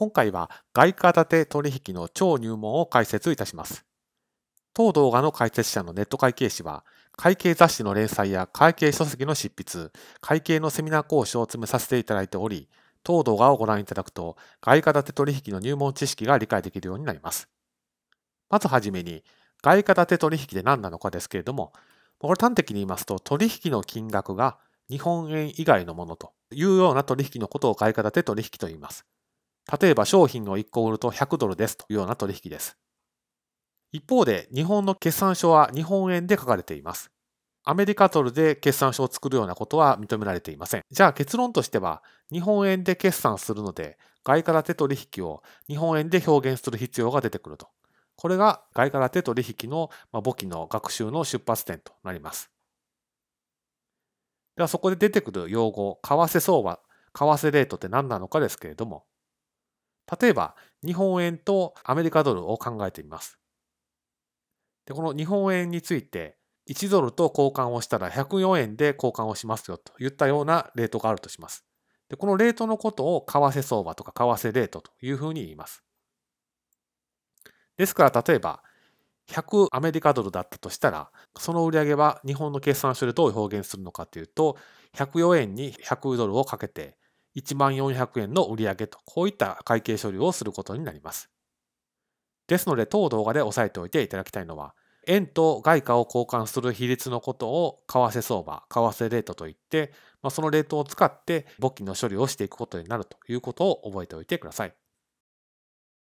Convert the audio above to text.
今回は外貨建て取引の超入門を解説いたします。当動画の解説者のネット会計士は、会計雑誌の連載や会計書籍の執筆、会計のセミナー講師を詰めさせていただいており、当動画をご覧いただくと、外貨建て取引の入門知識が理解できるようになります。まずはじめに、外貨建て取引で何なのかですけれども、これ端的に言いますと、取引の金額が日本円以外のものというような取引のことを外貨建て取引と言います。例えば商品を1個売ると100ドルですというような取引です。一方で日本の決算書は日本円で書かれています。アメリカドルで決算書を作るようなことは認められていません。じゃあ結論としては日本円で決算するので外貨建て取引を日本円で表現する必要が出てくると。これが外貨建て取引の簿記の学習の出発点となります。ではそこで出てくる用語、為替相場、為替レートって何なのかですけれども、例えば日本円とアメリカドルを考えてみます。でこの日本円について1ドルと交換をしたら104円で交換をしますよといったようなレートがあるとします。でこのレートのことを為替相場とか為替レートというふうに言います。ですから例えば100アメリカドルだったとしたらその売り上げは日本の決算書でどう表現するのかというと104円に100ドルをかけて1万400円の売上と、こういった会計処理をすることになります。ですので、当動画で押さえておいていただきたいのは、円と外貨を交換する比率のことを為替相場、為替レートといって、まあ、そのレートを使って簿記の処理をしていくことになるということを覚えておいてください。